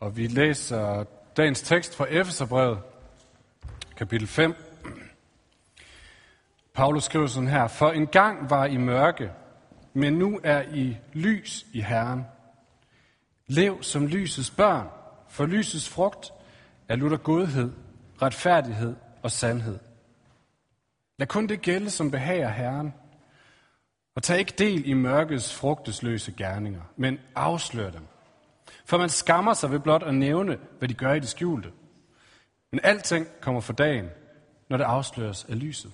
Og vi læser dagens tekst fra Efeserbrevet, kapitel 5. Paulus skriver sådan her, For en gang var I mørke, men nu er I lys i Herren. Lev som lysets børn, for lysets frugt er lutter godhed, retfærdighed og sandhed. Lad kun det gælde, som behager Herren. Og tag ikke del i mørkets frugtesløse gerninger, men afslør dem. For man skammer sig ved blot at nævne, hvad de gør i det skjulte. Men alting kommer for dagen, når det afsløres af lyset.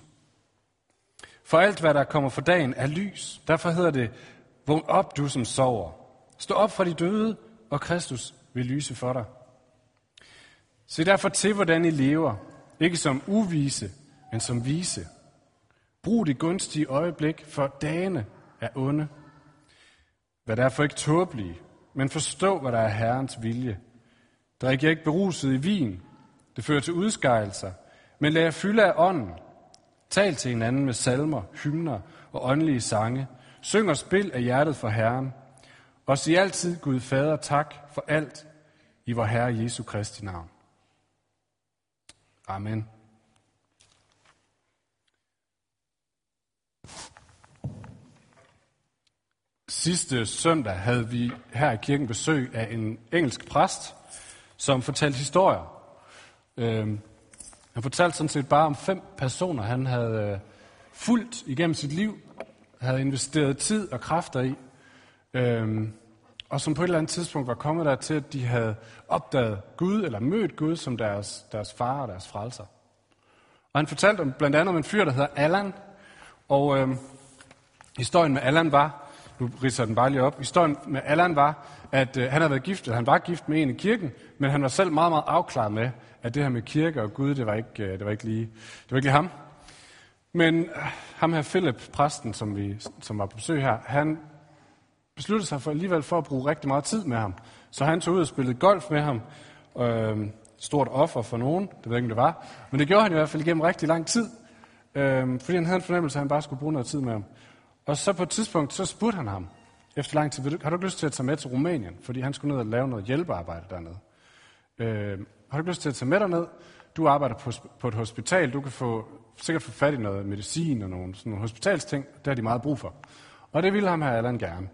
For alt, hvad der kommer for dagen, er lys. Derfor hedder det, vågn op, du som sover. Stå op fra de døde, og Kristus vil lyse for dig. Se derfor til, hvordan I lever. Ikke som uvise, men som vise. Brug det gunstige øjeblik, for dagene er onde. Vær derfor ikke tåbelige, men forstå, hvad der er Herrens vilje. Drik jer ikke beruset i vin. Det fører til udskejelser. Men lad jer fylde af ånden. Tal til hinanden med salmer, hymner og åndelige sange. Syng og spil af hjertet for Herren. Og sig altid Gud Fader tak for alt i vor Herre Jesu Kristi navn. Amen. Sidste søndag havde vi her i kirken besøg af en engelsk præst, som fortalte historier. Øhm, han fortalte sådan set bare om fem personer, han havde øh, fulgt igennem sit liv, havde investeret tid og kræfter i, øhm, og som på et eller andet tidspunkt var kommet der til, at de havde opdaget Gud, eller mødt Gud som deres, deres far og deres frelser. Og han fortalte om, blandt andet om en fyr, der hedder Allan, og øhm, historien med Allan var, nu ridser den bare lige op. Historien med Allan var, at øh, han havde været gift, han var gift med en i kirken, men han var selv meget, meget afklaret med, at det her med kirke og Gud, det var ikke, øh, det var ikke, lige, det var ikke lige ham. Men øh, ham her, Philip, præsten, som, vi, som var på besøg her, han besluttede sig for alligevel for at bruge rigtig meget tid med ham. Så han tog ud og spillede golf med ham. Øh, stort offer for nogen, det ved jeg ikke, om det var. Men det gjorde han i hvert fald igennem rigtig lang tid. Øh, fordi han havde en fornemmelse, at han bare skulle bruge noget tid med ham. Og så på et tidspunkt, så spurgte han ham, efter lang tid, har du ikke lyst til at tage med til Rumænien? Fordi han skulle ned og lave noget hjælpearbejde dernede. Øh, har du ikke lyst til at tage med derned? Du arbejder på, på et hospital, du kan få, sikkert få fat i noget medicin og nogle, sådan nogle hospitalsting, det har de meget brug for. Og det ville ham her Allan gerne.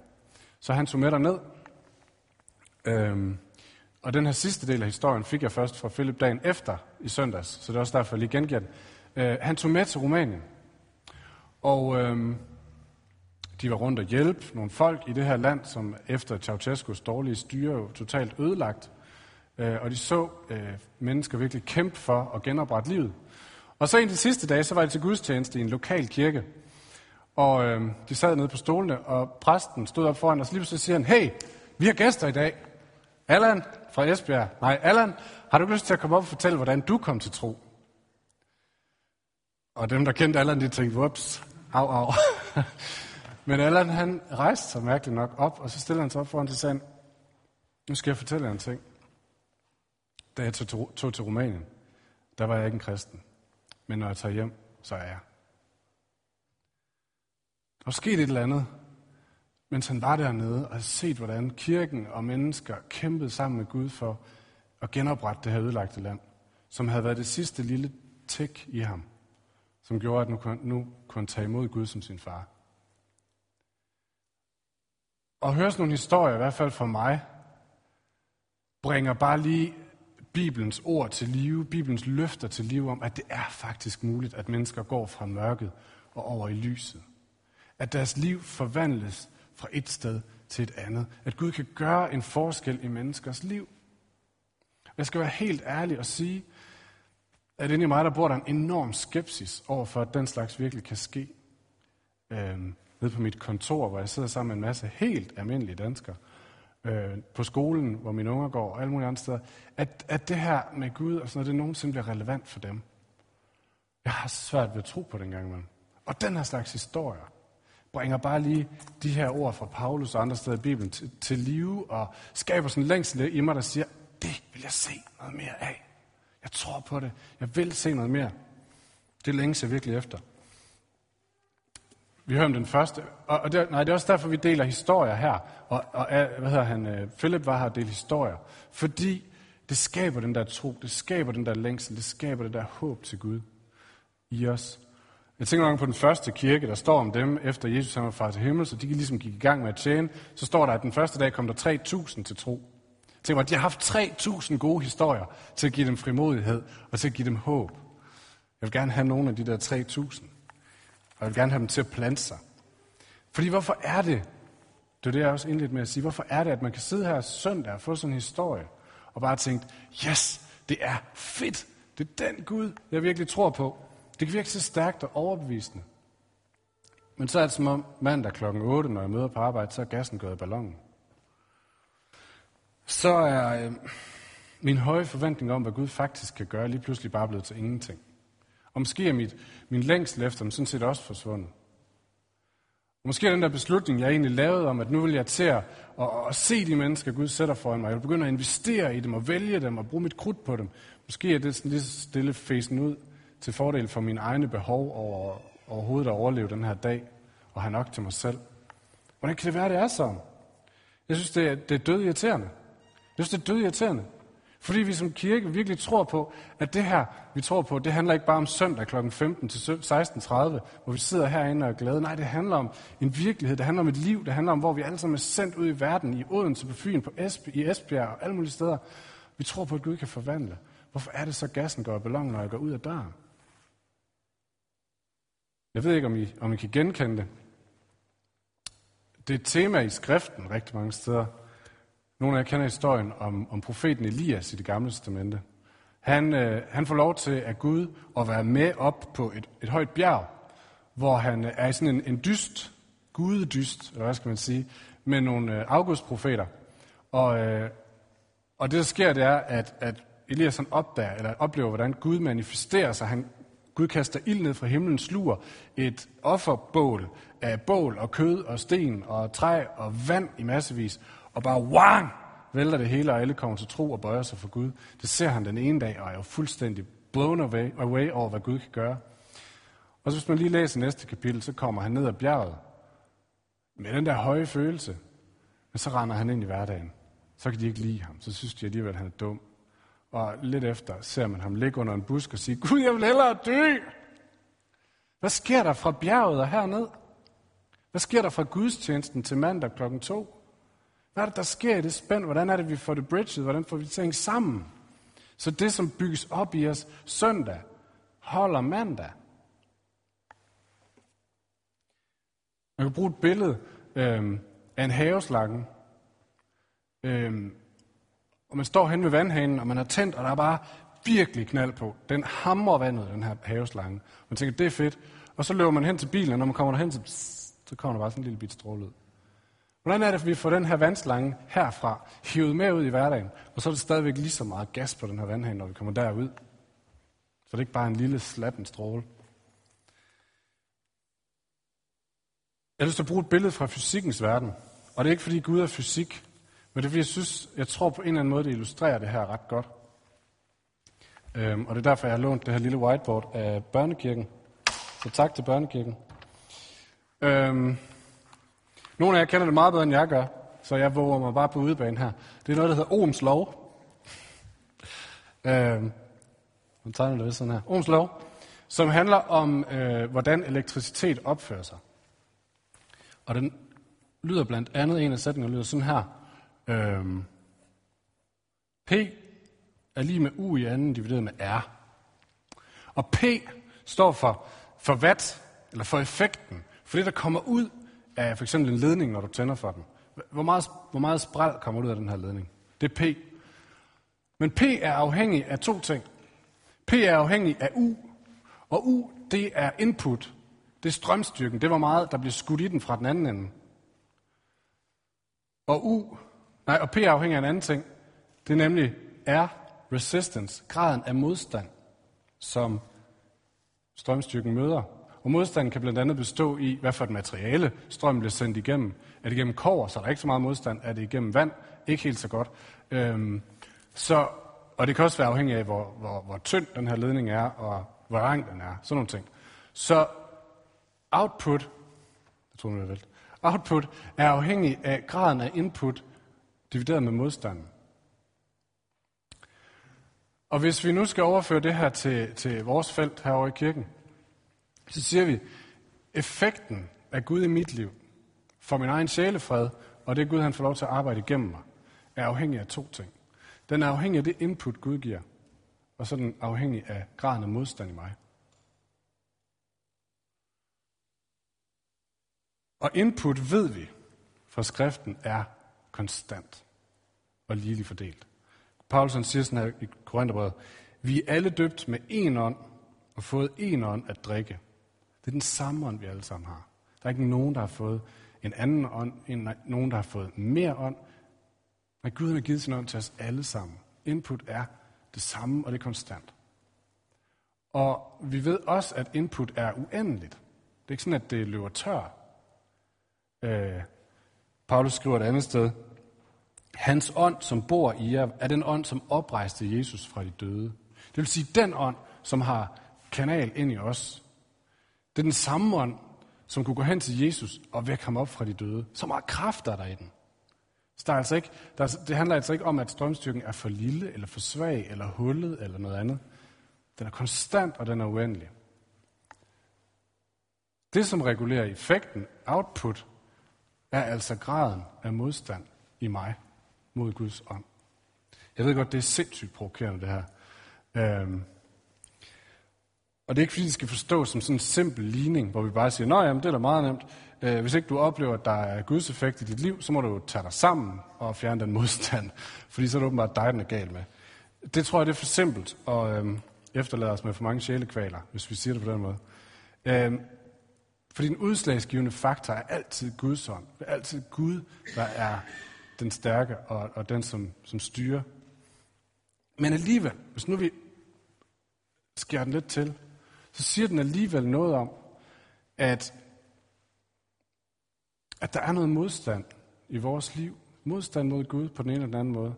Så han tog med derned. Øh, og den her sidste del af historien fik jeg først fra Philip dagen efter i søndags, så det er også derfor, jeg lige gengiver den. Øh, han tog med til Rumænien. Og øh, de var rundt og hjælpe nogle folk i det her land, som efter Ceausescus dårlige styre jo totalt ødelagt. Øh, og de så øh, mennesker virkelig kæmpe for at genoprette livet. Og så en af de sidste dage, så var de til gudstjeneste i en lokal kirke. Og øh, de sad nede på stolene, og præsten stod op foran os, og lige pludselig siger han, hey, vi har gæster i dag. Allan fra Esbjerg. Nej, Allan, har du lyst til at komme op og fortælle, hvordan du kom til tro? Og dem, der kendte Allan, de tænkte, whoops, au, au. Men Allan, han rejste sig mærkeligt nok op, og så stiller han sig op foran til sagen, nu skal jeg fortælle jer en ting. Da jeg tog, til Rumænien, der var jeg ikke en kristen. Men når jeg tager hjem, så er jeg. Der skete et eller andet, mens han var dernede og havde set, hvordan kirken og mennesker kæmpede sammen med Gud for at genoprette det her ødelagte land, som havde været det sidste lille tæk i ham, som gjorde, at nu kunne, nu kunne han tage imod Gud som sin far. Og høre sådan nogle historier, i hvert fald for mig, bringer bare lige Bibelens ord til live, Bibelens løfter til live om, at det er faktisk muligt, at mennesker går fra mørket og over i lyset. At deres liv forvandles fra et sted til et andet. At Gud kan gøre en forskel i menneskers liv. Jeg skal være helt ærlig og sige, at inde i mig, der bor der en enorm skepsis over for, at den slags virkelig kan ske. Øhm, nede på mit kontor, hvor jeg sidder sammen med en masse helt almindelige danskere, øh, på skolen, hvor mine unger går, og alle mulige andre steder, at, at det her med Gud og sådan noget, det nogensinde bliver relevant for dem. Jeg har svært ved at tro på den gang, imellem. Og den her slags historier bringer bare lige de her ord fra Paulus og andre steder i Bibelen til, til live, og skaber sådan en længsel i mig, der siger, det vil jeg se noget mere af. Jeg tror på det. Jeg vil se noget mere. Det længes jeg virkelig efter. Vi hører om den første. Og, og det, nej, det er også derfor, vi deler historier her. Og, og hvad hedder han? Øh, Philip var her og delte historier. Fordi det skaber den der tro, det skaber den der længsel, det skaber det der håb til Gud i os. Jeg tænker nogle på den første kirke, der står om dem, efter Jesus han var far til himmel, så de ligesom gik i gang med at tjene. Så står der, at den første dag kom der 3.000 til tro. Tænk mig, de har haft 3.000 gode historier til at give dem frimodighed og til at give dem håb. Jeg vil gerne have nogle af de der 3.000. Og jeg vil gerne have dem til at plante sig. Fordi hvorfor er det, det er det, jeg også indledte med at sige, hvorfor er det, at man kan sidde her søndag og få sådan en historie, og bare tænke, yes, det er fedt. Det er den Gud, jeg virkelig tror på. Det kan virke så stærkt og overbevisende. Men så er det som om mandag klokken 8, når jeg møder på arbejde, så er gassen gået i ballonen. Så er øh, min høje forventning om, hvad Gud faktisk kan gøre, lige pludselig bare blevet til ingenting. Og måske er mit, min længsel efter dem sådan set også forsvundet. Og måske er den der beslutning, jeg egentlig lavede om, at nu vil jeg til at, at, at se de mennesker, Gud sætter foran mig. Jeg vil begynde at investere i dem og vælge dem og bruge mit krudt på dem. Måske er det sådan lige stille fæsen ud til fordel for mine egne behov over overhovedet at overleve den her dag og have nok til mig selv. Hvordan kan det være, det er sådan? Jeg synes, det er, det er død irriterende. Jeg synes, det er død irriterende. Fordi vi som kirke virkelig tror på, at det her, vi tror på, det handler ikke bare om søndag kl. 15 til 16.30, hvor vi sidder herinde og er glade. Nej, det handler om en virkelighed, det handler om et liv, det handler om, hvor vi alle sammen er sendt ud i verden, i Odense, på Fyn, på Esb, i Esbjerg og alle mulige steder. Vi tror på, at Gud kan forvandle. Hvorfor er det så, gassen går i ballon, når jeg går ud af døren? Jeg ved ikke, om I, om I kan genkende det. Det er et tema i skriften rigtig mange steder. Nogle af jer kender historien om, om profeten Elias i det gamle testamente. Han, øh, han får lov til af Gud at være med op på et, et højt bjerg, hvor han øh, er i sådan en, en dyst, gudedyst, eller hvad skal man sige, med nogle øh, augustprofeter. Og, øh, og det, der sker, det er, at, at Elias han opdager, eller oplever, hvordan Gud manifesterer sig. Han, Gud kaster ild ned fra himlen, sluger et offerbål af bål og kød og sten og træ og vand i massevis og bare wang, vælter det hele, og alle kommer til tro og bøjer sig for Gud. Det ser han den ene dag, og er jo fuldstændig blown away, away over, hvad Gud kan gøre. Og så hvis man lige læser næste kapitel, så kommer han ned ad bjerget med den der høje følelse. Men så render han ind i hverdagen. Så kan de ikke lide ham. Så synes de alligevel, at han er dum. Og lidt efter ser man ham ligge under en busk og sige, Gud, jeg vil hellere dø. Hvad sker der fra bjerget og herned? Hvad sker der fra gudstjenesten til mandag klokken to? Hvad er det, der sker i det spænd? Hvordan er det, vi får det bridget? Hvordan får vi det tænkt sammen? Så det, som bygges op i os søndag, holder mandag. Man kan bruge et billede øh, af en haveslange. Øh, og man står hen ved vandhanen, og man har tændt, og der er bare virkelig knald på. Den hamrer vandet, den her haveslange. Man tænker, det er fedt. Og så løber man hen til bilen, og når man kommer derhen, pss, så kommer der bare sådan en lille bit stråle ud. Hvordan er det, at vi får den her vandslange herfra hivet med ud i hverdagen, og så er det stadigvæk lige så meget gas på den her vandhane, når vi kommer derud? Så det er ikke bare en lille slatten stråle. Jeg har lyst til at bruge et billede fra fysikkens verden. Og det er ikke, fordi Gud er fysik, men det er, fordi jeg synes, jeg tror på en eller anden måde, det illustrerer det her ret godt. Øhm, og det er derfor, jeg har lånt det her lille whiteboard af børnekirken. Så tak til børnekirken. Øhm, nogle af jer kender det meget bedre, end jeg gør, så jeg våger mig bare på udebane her. Det er noget, der hedder Ohms lov. Øh, man tegner det sådan her. Ohms lov, som handler om, øh, hvordan elektricitet opfører sig. Og den lyder blandt andet, en af sætningerne lyder sådan her. Øh, P er lige med U i anden divideret med R. Og P står for, for watt, eller for effekten. For det, der kommer ud af for eksempel en ledning, når du tænder for den. Hvor meget, hvor meget spræl kommer ud af den her ledning? Det er P. Men P er afhængig af to ting. P er afhængig af U, og U, det er input. Det er strømstyrken. Det var meget, der bliver skudt i den fra den anden ende. Og U, nej, og P er afhængig af en anden ting. Det er nemlig R, resistance, graden af modstand, som strømstyrken møder. Og modstanden kan blandt andet bestå i, hvad for et materiale strømmen bliver sendt igennem. Er det igennem kover, så er der ikke så meget modstand. Er det igennem vand? Ikke helt så godt. Øhm, så, og det kan også være afhængig af, hvor, hvor, hvor tynd den her ledning er, og hvor lang den er. Sådan nogle ting. Så output to minutter vel, Output er afhængig af graden af input divideret med modstanden. Og hvis vi nu skal overføre det her til, til vores felt herovre i kirken, så siger vi, effekten af Gud i mit liv, for min egen sjælefred, og det Gud han får lov til at arbejde igennem mig, er afhængig af to ting. Den er afhængig af det input, Gud giver, og så er den afhængig af graden af modstand i mig. Og input, ved vi fra skriften, er konstant og ligeligt fordelt. Paulus siger sådan her i Korintherbrevet, vi er alle døbt med en ånd og fået én ånd at drikke. Det er den samme ånd, vi alle sammen har. Der er ikke nogen, der har fået en anden ånd, en, nogen, der har fået mere ånd. Men Gud har givet sin ånd til os alle sammen. Input er det samme, og det er konstant. Og vi ved også, at input er uendeligt. Det er ikke sådan, at det løber tør. Øh, Paulus skriver et andet sted, Hans ånd, som bor i jer, er den ånd, som oprejste Jesus fra de døde. Det vil sige, den ånd, som har kanal ind i os. Det er den samme ånd, som kunne gå hen til Jesus og vække ham op fra de døde. Så meget kraft er der i den. Så der er altså ikke, der er, det handler altså ikke om, at strømstyrken er for lille, eller for svag, eller hullet, eller noget andet. Den er konstant, og den er uendelig. Det, som regulerer effekten, output, er altså graden af modstand i mig mod Guds ånd. Jeg ved godt, det er sindssygt provokerende, det her. Øhm, og det er ikke fordi, det skal forstås som sådan en simpel ligning, hvor vi bare siger, nej, det er da meget nemt. Øh, hvis ikke du oplever, at der er Guds effekt i dit liv, så må du tage dig sammen og fjerne den modstand. Fordi så er det åbenbart dig, den er gal med. Det tror jeg, det er for simpelt og øhm, efterlader os med for mange sjælekvaler, hvis vi siger det på den måde. Øhm, fordi den udslagsgivende faktor er altid Guds hånd. Det er altid Gud, der er den stærke og, og den, som, som styrer. Men alligevel, hvis nu vi skærer den lidt til, så siger den alligevel noget om, at, at der er noget modstand i vores liv, modstand mod Gud på den ene eller den anden måde,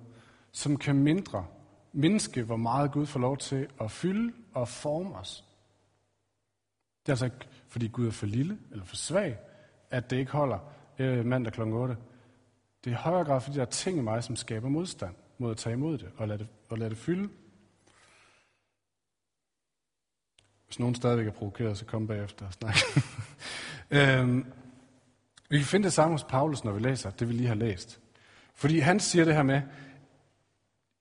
som kan mindre, mindske, hvor meget Gud får lov til at fylde og forme os. Det er altså ikke, fordi Gud er for lille eller for svag, at det ikke holder øh, mandag kl. 8. Det er i højere grad, fordi der er ting i mig, som skaber modstand mod at tage imod det og lade det, og lade det fylde. Hvis nogen stadigvæk er provokeret, så kom bagefter og snak. øhm, vi kan finde det samme hos Paulus, når vi læser det, vi lige har læst. Fordi han siger det her med,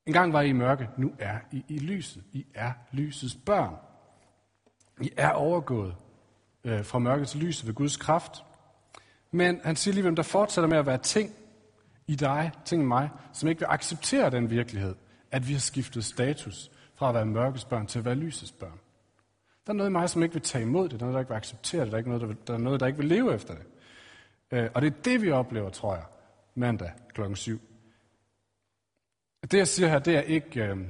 en gang var I i mørke, nu er I i lyset. I er lysets børn. I er overgået øh, fra mørke til lyset ved Guds kraft. Men han siger lige, hvem der fortsætter med at være ting, i dig, ting i mig, som ikke vil acceptere den virkelighed, at vi har skiftet status fra at være mørkets børn til at være lysets børn. Der er noget i mig, som ikke vil tage imod det, der er noget, der ikke vil acceptere det, der er, ikke noget, der, vil, der er noget, der ikke vil leve efter det. Øh, og det er det, vi oplever, tror jeg, mandag klokken 7. Det, jeg siger her, det er ikke, øh, det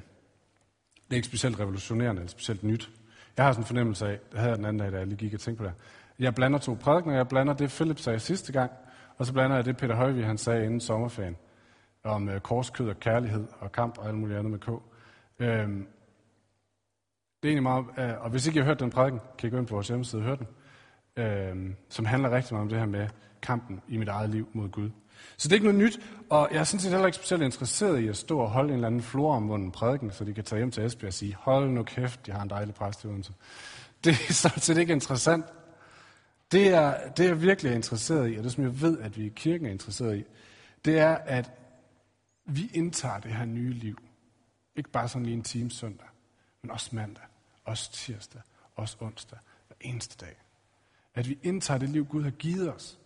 er ikke specielt revolutionerende eller specielt nyt. Jeg har sådan en fornemmelse af, det havde jeg den anden dag, da jeg lige gik og tænkte på det. Jeg blander to prædikener. Jeg blander det, Philip sagde sidste gang, og så blander jeg det, Peter Højvig han sagde inden sommerferien, om øh, korskød og kærlighed og kamp og alt muligt andet med K. Øhm, det er egentlig meget, øh, og hvis ikke I har hørt den prædiken, kan I gå ind på vores hjemmeside og høre den, øh, som handler rigtig meget om det her med kampen i mit eget liv mod Gud. Så det er ikke noget nyt, og jeg er sådan set heller ikke specielt interesseret i at stå og holde en eller anden flor om munden prædiken, så de kan tage hjem til Esbjerg og sige, hold nu kæft, jeg har en dejlig præst i Odense. Det er sådan set ikke interessant. Det er, det er virkelig interesseret i, og det som jeg ved, at vi i kirken er interesseret i, det er, at vi indtager det her nye liv. Ikke bare sådan lige en time søndag, men også mandag, også tirsdag, også onsdag, hver eneste dag. At vi indtager det liv, Gud har givet os,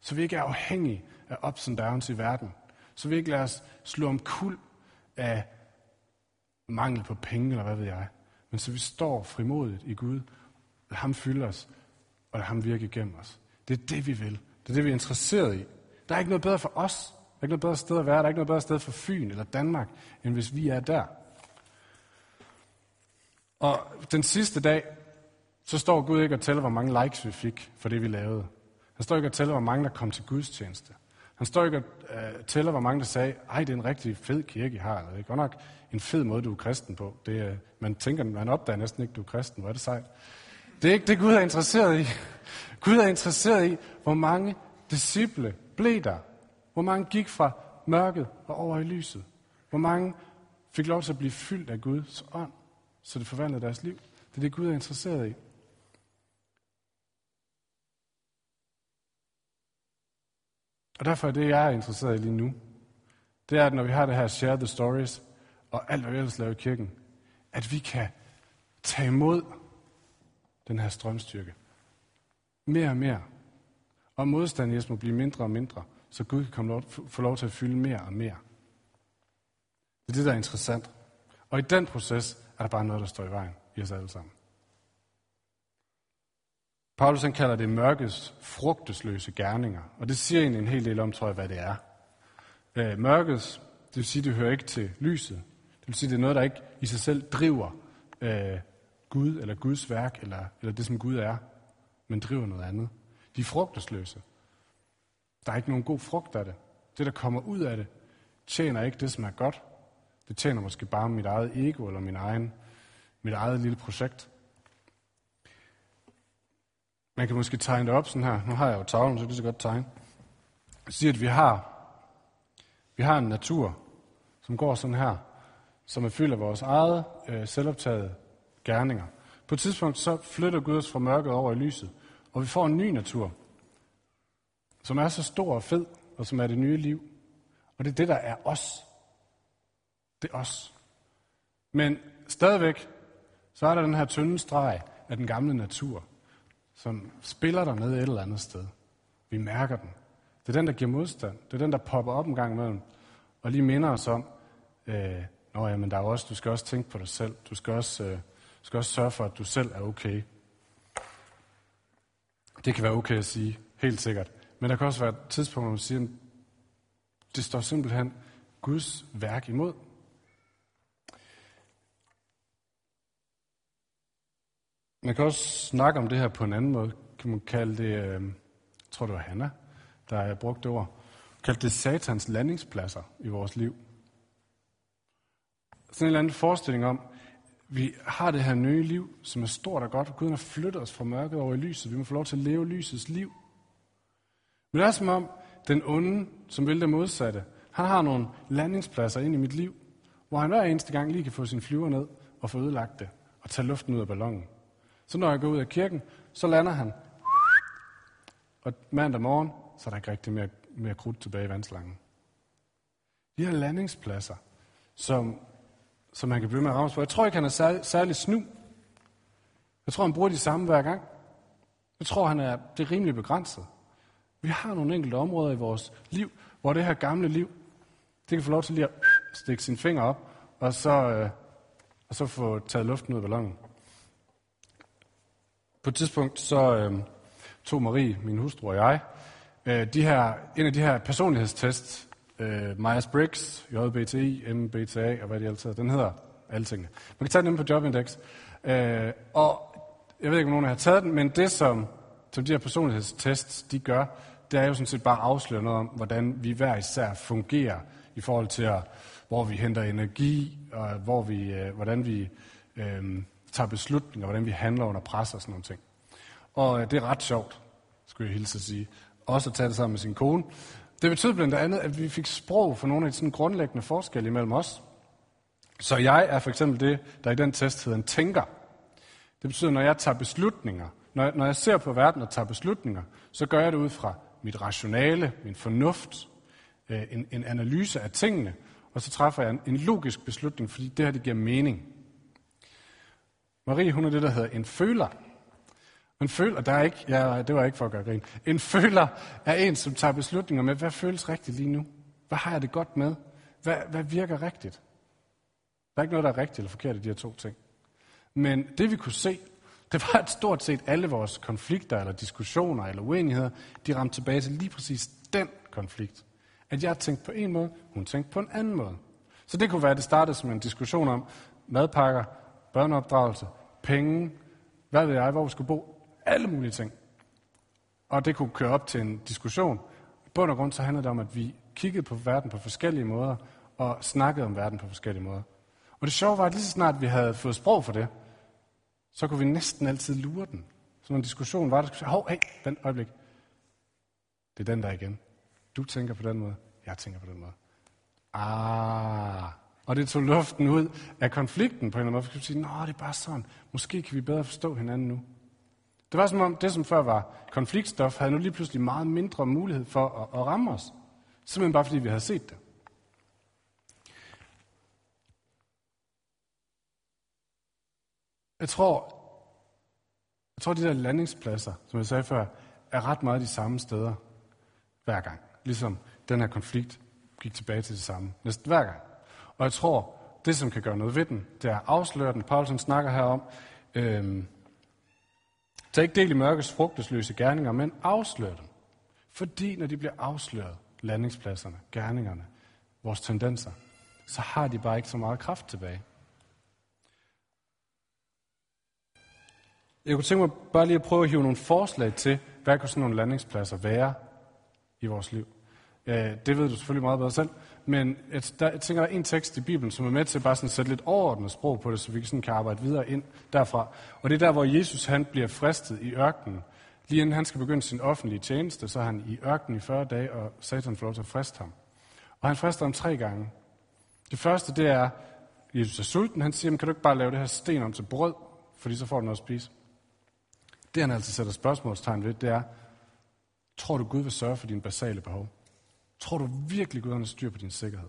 så vi ikke er afhængige af ups and downs i verden. Så vi ikke lader os slå om kul af mangel på penge, eller hvad ved jeg. Men så vi står frimodigt i Gud, og ham fylder os, og lad ham virke igennem os. Det er det, vi vil. Det er det, vi er interesseret i. Der er ikke noget bedre for os. Der er ikke noget bedre sted at være. Der er ikke noget bedre sted for Fyn eller Danmark, end hvis vi er der. Og den sidste dag, så står Gud ikke og tæller, hvor mange likes vi fik for det, vi lavede. Han står ikke og tæller, hvor mange der kom til Guds tjeneste. Han står ikke og øh, tæller, hvor mange der sagde, ej, det er en rigtig fed kirke, I har. Det er godt nok en fed måde, du er kristen på. Det, uh, man tænker, man opdager næsten ikke, du er kristen. Hvor er det sejt. Det er ikke det, Gud er interesseret i. Gud er interesseret i, hvor mange disciple blev der. Hvor mange gik fra mørket og over i lyset. Hvor mange fik lov til at blive fyldt af Guds ånd, så det forvandler deres liv. Det er det, Gud er interesseret i. Og derfor er det, jeg er interesseret i lige nu, det er, at når vi har det her Share the Stories, og alt, hvad vi ellers laver i kirken, at vi kan tage imod den her strømstyrke. Mere og mere. Og modstanden i os må blive mindre og mindre, så Gud kan komme lov, få lov til at fylde mere og mere. Det er det, der er interessant. Og i den proces er der bare noget, der står i vejen i os alle sammen. Paulus han kalder det mørkets frugtesløse gerninger. Og det siger egentlig en hel del om, tror jeg, hvad det er. Øh, mørkets, det vil sige, det hører ikke til lyset. Det vil sige, det er noget, der ikke i sig selv driver øh, Gud eller Guds værk, eller, eller det, som Gud er, men driver noget andet. De er frugtesløse. Der er ikke nogen god frugt af det. Det, der kommer ud af det, tjener ikke det, som er godt. Det tjener måske bare mit eget ego eller min egen, mit eget lille projekt. Man kan måske tegne det op sådan her. Nu har jeg jo tavlen, så det er så godt tegne. Jeg siger, at vi har, vi har en natur, som går sådan her, som er fyldt af vores eget øh, selvoptaget gerninger. På et tidspunkt så flytter Gud os fra mørket over i lyset, og vi får en ny natur, som er så stor og fed, og som er det nye liv. Og det er det, der er os. Det er os. Men stadigvæk, så er der den her tynde streg af den gamle natur, som spiller der nede et eller andet sted. Vi mærker den. Det er den, der giver modstand. Det er den, der popper op en gang imellem, og lige minder os om, øh, Nå jamen, der er også, du skal også tænke på dig selv. Du skal også, øh, skal også sørge for, at du selv er okay. Det kan være okay at sige, helt sikkert. Men der kan også være et tidspunkt, hvor man siger, det står simpelthen Guds værk imod. Man kan også snakke om det her på en anden måde. Kan man kalde det, øh, jeg tror det var Hanna, der har brugt det ord, kalde det satans landingspladser i vores liv. Sådan en eller anden forestilling om, vi har det her nye liv, som er stort og godt. Gud har flyttet os fra mørket over i lyset. Vi må få lov til at leve lysets liv. Men det er som om, den onde, som vil det modsatte, han har nogle landingspladser ind i mit liv, hvor han hver eneste gang lige kan få sin flyver ned og få ødelagt det og tage luften ud af ballonen. Så når jeg går ud af kirken, så lander han. Og mandag morgen, så er der ikke rigtig mere, mere krudt tilbage i vandslangen. De her landingspladser, som, som man kan blive med at ramme på. Jeg tror ikke, han er sær, særlig snu. Jeg tror, han bruger de samme hver gang. Jeg tror, han er, det er rimelig begrænset. Vi har nogle enkelte områder i vores liv, hvor det her gamle liv, det kan få lov til lige at stikke sin finger op, og så, øh, og så få taget luften ud af ballonen. På et tidspunkt så øh, tog Marie, min hustru og jeg, øh, de her, en af de her personlighedstests, øh, Myers-Briggs, JBTI, MBTA og hvad det altid den hedder alle tingene. Man kan tage den på Jobindex. Øh, og jeg ved ikke, om nogen har taget den, men det, som, som de her personlighedstests, de gør, det er jo sådan set bare at afsløre noget om, hvordan vi hver især fungerer i forhold til, at, hvor vi henter energi, og hvor vi, øh, hvordan vi øh, tager beslutninger, hvordan vi handler under pres og sådan nogle ting. Og øh, det er ret sjovt, skulle jeg hilse at sige. Også at tage det sammen med sin kone. Det betød blandt andet, at vi fik sprog for nogle af de sådan grundlæggende forskelle imellem os. Så jeg er for eksempel det, der i den test hedder en tænker. Det betyder, når jeg tager beslutninger, når jeg, når jeg ser på verden og tager beslutninger, så gør jeg det ud fra mit rationale, min fornuft, øh, en, en analyse af tingene, og så træffer jeg en, en logisk beslutning, fordi det her det giver mening. Marie, hun er det, der hedder en føler. En føler, der er ikke, ja, det var ikke for at gøre grin. En føler er en, som tager beslutninger med, hvad føles rigtigt lige nu? Hvad har jeg det godt med? Hvad, hvad virker rigtigt? Der er ikke noget, der er rigtigt eller forkert i de her to ting. Men det vi kunne se, det var, at stort set alle vores konflikter, eller diskussioner, eller uenigheder, de ramte tilbage til lige præcis den konflikt. At jeg tænkte på en måde, hun tænkte på en anden måde. Så det kunne være, at det startede som en diskussion om madpakker, børneopdragelse, penge, hvad ved jeg, hvor vi skulle bo, alle mulige ting. Og det kunne køre op til en diskussion. I bund og grund så handlede det om, at vi kiggede på verden på forskellige måder, og snakkede om verden på forskellige måder. Og det sjove var, at lige så snart vi havde fået sprog for det, så kunne vi næsten altid lure den. Så når en diskussion var, der skulle sige, hov, hey, den øjeblik. Det er den der igen. Du tænker på den måde, jeg tænker på den måde. Ah, og det tog luften ud af konflikten på en eller anden måde. For sige, nå, det er bare sådan. Måske kan vi bedre forstå hinanden nu. Det var som om, det som før var konfliktstof, havde nu lige pludselig meget mindre mulighed for at, at ramme os. Simpelthen bare fordi vi havde set det. Jeg tror, jeg tror, de der landingspladser, som jeg sagde før, er ret meget de samme steder hver gang. Ligesom den her konflikt gik tilbage til det samme næsten hver gang. Og jeg tror, det som kan gøre noget ved den, det er at afsløre den. Paulsen snakker her om, øhm, tag ikke del i mørkets frugtesløse gerninger, men afslør dem. Fordi når de bliver afsløret, landingspladserne, gerningerne, vores tendenser, så har de bare ikke så meget kraft tilbage. Jeg kunne tænke mig bare lige at prøve at hive nogle forslag til, hvad kunne sådan nogle landingspladser være i vores liv. Øh, det ved du selvfølgelig meget bedre selv, men jeg, der, jeg tænker, der er en tekst i Bibelen, som er med til bare sådan at sætte lidt overordnet sprog på det, så vi sådan kan arbejde videre ind derfra. Og det er der, hvor Jesus han bliver fristet i ørkenen. Lige inden han skal begynde sin offentlige tjeneste, så er han i ørkenen i 40 dage, og Satan får lov til at friste ham. Og han frister ham tre gange. Det første, det er, Jesus er sulten. Han siger, kan du ikke bare lave det her sten om til brød, fordi så får du noget at spise. Det han altså sætter spørgsmålstegn ved, det er, tror du Gud vil sørge for dine basale behov? Tror du virkelig, Gud har styr på din sikkerhed?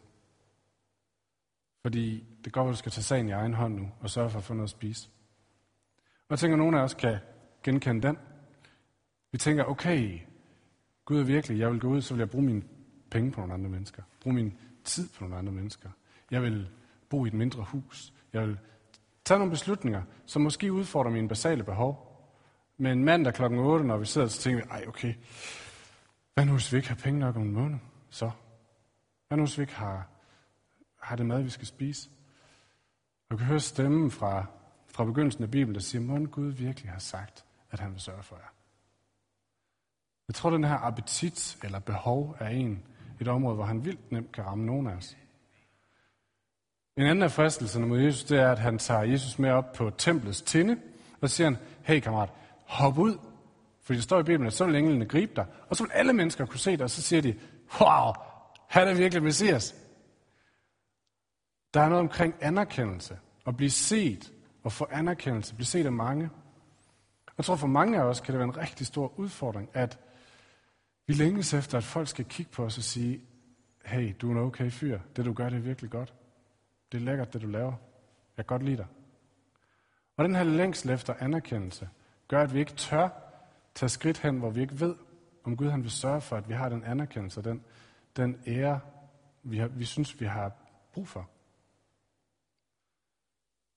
Fordi det går, at du skal tage sagen i egen hånd nu og sørge for at få noget at spise. Og jeg tænker, at nogen af os kan genkende den. Vi tænker, okay, Gud er virkelig, jeg vil gå ud, så vil jeg bruge mine penge på nogle andre mennesker. Bruge min tid på nogle andre mennesker. Jeg vil bo i et mindre hus. Jeg vil tage nogle beslutninger, som måske udfordrer mine basale behov. Men mandag klokken 8, når vi sidder, så tænker vi, ej okay, hvad nu hvis vi ikke har penge nok om en måned? Så? Hvad nu hvis vi ikke har, har det mad, vi skal spise? Og kan høre stemmen fra, fra begyndelsen af Bibelen, der siger, må Gud virkelig har sagt, at han vil sørge for jer. Jeg tror, den her appetit eller behov er en, et område, hvor han vildt nemt kan ramme nogen af os. En anden af fristelserne mod Jesus, det er, at han tager Jesus med op på templets tinde, og siger han, hey kammerat, hop ud. Fordi det står i Bibelen, at så vil englene gribe dig. Og så vil alle mennesker kunne se dig, og så siger de, wow, han er virkelig Messias. Der er noget omkring anerkendelse. At blive set og få anerkendelse. Blive set af mange. Jeg tror for mange af os kan det være en rigtig stor udfordring, at vi længes efter, at folk skal kigge på os og sige, hey, du er en okay fyr. Det du gør, det er virkelig godt. Det er lækkert, det du laver. Jeg kan godt lide dig. Og den her længsel efter anerkendelse, gør, at vi ikke tør tage skridt hen, hvor vi ikke ved, om Gud han vil sørge for, at vi har den anerkendelse, den, den ære, vi, har, vi synes, vi har brug for.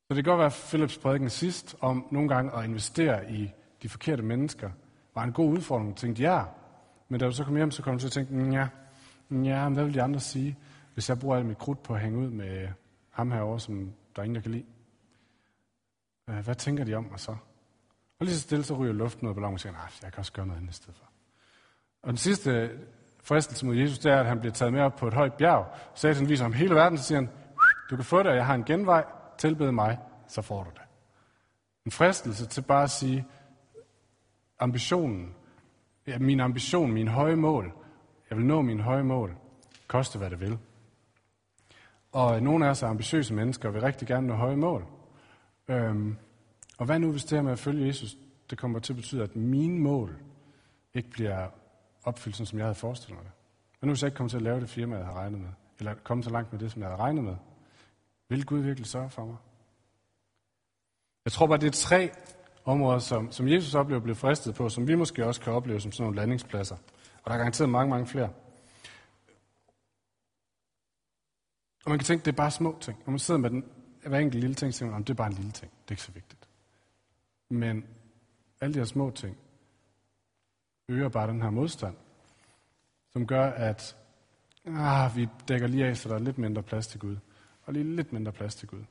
Så det kan godt være, at Philips prædiken sidst om nogle gange at investere i de forkerte mennesker, var en god udfordring. Jeg tænkte, ja. Men da du så kom hjem, så kom du til at tænke, ja, ja, hvad vil de andre sige, hvis jeg bruger alt mit krudt på at hænge ud med ham herovre, som der er ingen, der kan lide? Øh, hvad tænker de om mig så? Og lige så stille, så ryger luften ud af ballonen og siger, nej, jeg kan også gøre noget andet i stedet for. Og den sidste fristelse mod Jesus, det er, at han bliver taget med op på et højt bjerg. Satan viser ham hele verden, så siger han, du kan få det, jeg har en genvej, tilbed mig, så får du det. En fristelse til bare at sige, ambitionen, ja, min ambition, min høje mål, jeg vil nå min høje mål, koste hvad det vil. Og øh, nogle af os er ambitiøse mennesker og vil rigtig gerne nå høje mål. Øhm, og hvad nu, hvis det her med at følge Jesus, det kommer til at betyde, at mine mål ikke bliver opfyldelsen, som jeg havde forestillet mig det? Nu, er jeg ikke kommet til at lave det firma, jeg havde regnet med? Eller komme så langt med det, som jeg havde regnet med? Vil Gud virkelig sørge for mig? Jeg tror bare, det er tre områder, som, som Jesus oplever blev fristet på, som vi måske også kan opleve som sådan nogle landingspladser. Og der er garanteret mange, mange flere. Og man kan tænke, det er bare små ting. Når man sidder med den, hver enkelt lille ting, så tænker man, det er bare en lille ting. Det er ikke så vigtigt. Men alle de her små ting øger bare den her modstand, som gør, at ah, vi dækker lige af, så der er lidt mindre plads til Gud. Og lige lidt mindre plads til Gud.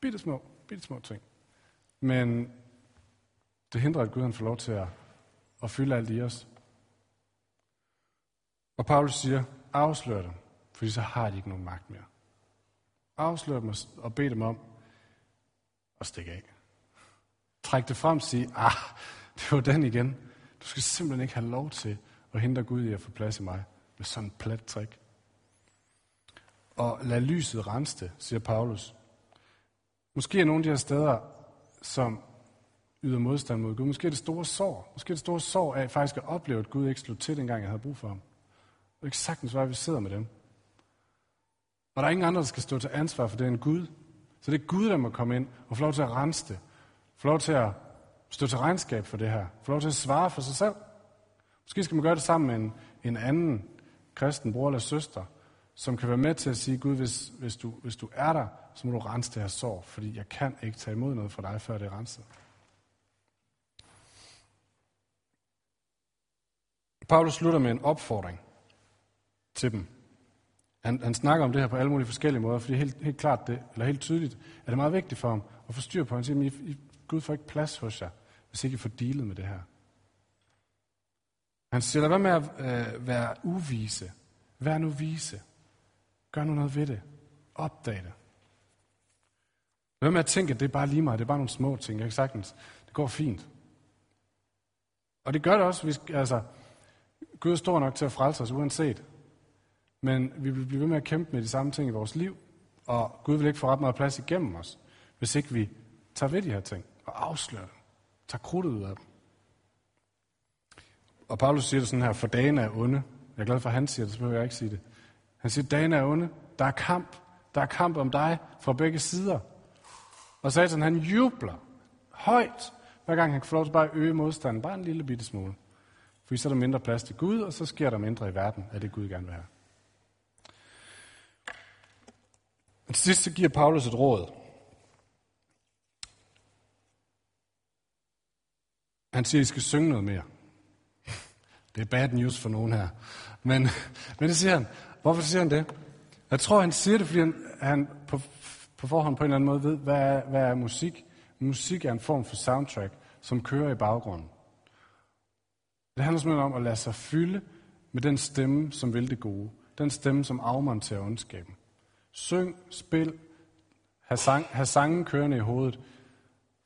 Bitte små, bitte små ting. Men det hindrer, at Gud han får lov til at, at fylde alt i os. Og Paulus siger, afslør dem, fordi så har de ikke nogen magt mere. Afslør dem og bed dem om at stikke af. Træk det frem og sige, ah, det var den igen. Du skal simpelthen ikke have lov til at hindre Gud i at få plads i mig med sådan en plat trick. Og lad lyset rense det, siger Paulus. Måske er nogle af de her steder, som yder modstand mod Gud. Måske er det store sår. Måske er det store sår af faktisk at opleve, at Gud ikke slog til, dengang jeg havde brug for ham. Og ikke sagtens være, vi sidder med dem. Og der er ingen andre, der skal stå til ansvar for det end Gud. Så det er Gud, der må komme ind og få lov til at rense det. Få lov til at stå til regnskab for det her. Få lov til at svare for sig selv. Måske skal man gøre det sammen med en, en anden kristen bror eller søster, som kan være med til at sige, Gud, hvis, hvis, du, hvis du er der, så må du rense det her sår, fordi jeg kan ikke tage imod noget fra dig, før det er renset. Paulus slutter med en opfordring til dem. Han, han snakker om det her på alle mulige forskellige måder, fordi helt, helt klart, det, eller helt tydeligt, er det meget vigtigt for ham at få styr på. Han siger, I, I, Gud får ikke plads hos jer, hvis ikke I får dealet med det her. Han siger, lad være med at øh, være uvise. Vær nu vise. Gør nu noget ved det. Opdag det. Lad med at tænke, at det er bare lige mig, det er bare nogle små ting. Jeg kan sagtens, det går fint. Og det gør det også, hvis, altså, Gud er stor nok til at frelse os uanset. Men vi vil blive ved med at kæmpe med de samme ting i vores liv, og Gud vil ikke få ret meget plads igennem os, hvis ikke vi tager ved de her ting og afslører dem. Tager krudtet ud af dem. Og Paulus siger det sådan her, for dagen er onde. Jeg er glad for, at han siger det, så behøver jeg ikke sige det. Han siger, dagen er onde. Der er kamp. Der er kamp om dig fra begge sider. Og Satan, han jubler højt, hver gang han kan få lov til bare at øge modstanden, bare en lille bitte smule. For så er der mindre plads til Gud, og så sker der mindre i verden af det, Gud gerne vil have. Og til sidst så giver Paulus et råd. Han siger, at I skal synge noget mere. Det er bad news for nogen her. Men, men det siger han. Hvorfor siger han det? Jeg tror, han siger det, fordi han, han på, på forhånd på en eller anden måde ved, hvad er, hvad er musik? Musik er en form for soundtrack, som kører i baggrunden. Det handler simpelthen om at lade sig fylde med den stemme, som vil det gode. Den stemme, som afmonterer ondskaben. Syng, spil, have, sang, have sangen kørende i hovedet,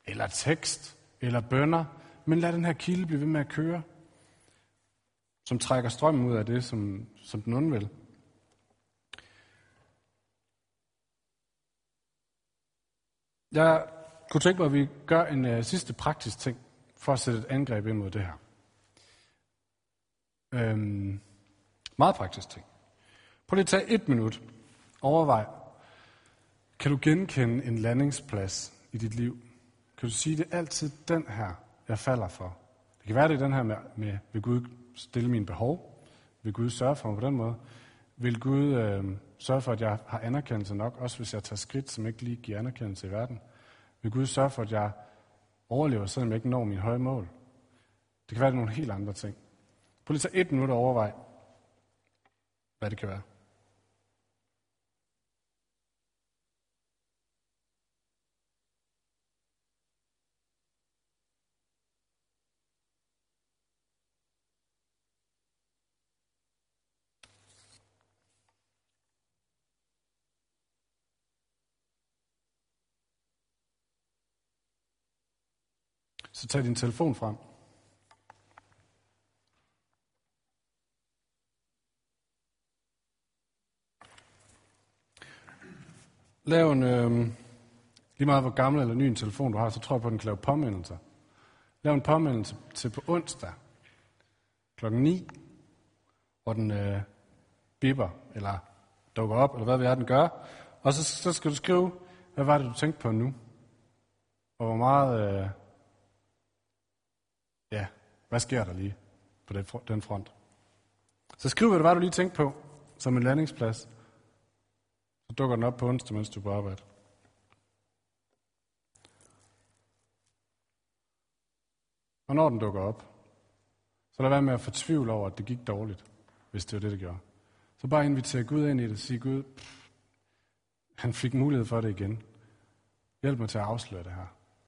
eller tekst, eller bønder, men lad den her kilde blive ved med at køre, som trækker strømmen ud af det, som, som den onde vil. Jeg kunne tænke mig, at vi gør en uh, sidste praktisk ting for at sætte et angreb ind mod det her. Øhm, meget praktisk ting. Prøv lige at tage et minut. Overvej. Kan du genkende en landingsplads i dit liv? Kan du sige, det er altid den her, jeg falder for? Det kan være, det er den her med, med vil Gud stille mine behov? Vil Gud sørge for mig på den måde? Vil Gud øh, sørge for, at jeg har anerkendelse nok, også hvis jeg tager skridt, som ikke lige giver anerkendelse i verden? Vil Gud sørge for, at jeg overlever, selvom jeg ikke når mine høje mål? Det kan være, det er nogle helt andre ting. Prøv lige at tage et minut og overvej, hvad det kan være. Så tag din telefon frem. Lav en, øh, lige meget hvor gammel eller ny en telefon du har, så tror jeg på, at den kan lave påmindelser. Lav en påmindelse til på onsdag klokken 9, hvor den øh, bipper, eller dukker op, eller hvad ved er, den gør. Og så, så skal du skrive, hvad var det, du tænkte på nu? Og hvor meget, øh, ja, hvad sker der lige på den front? Så skriv, hvad det var, du lige tænkte på, som en landingsplads. Så dukker den op på onsdag, mens du er på arbejde. Og når den dukker op, så lad være med at fortvivle over, at det gik dårligt, hvis det var det, det gjorde. Så bare inviter Gud ind i det og sige, Gud, han fik mulighed for det igen. Hjælp mig til at afsløre det her.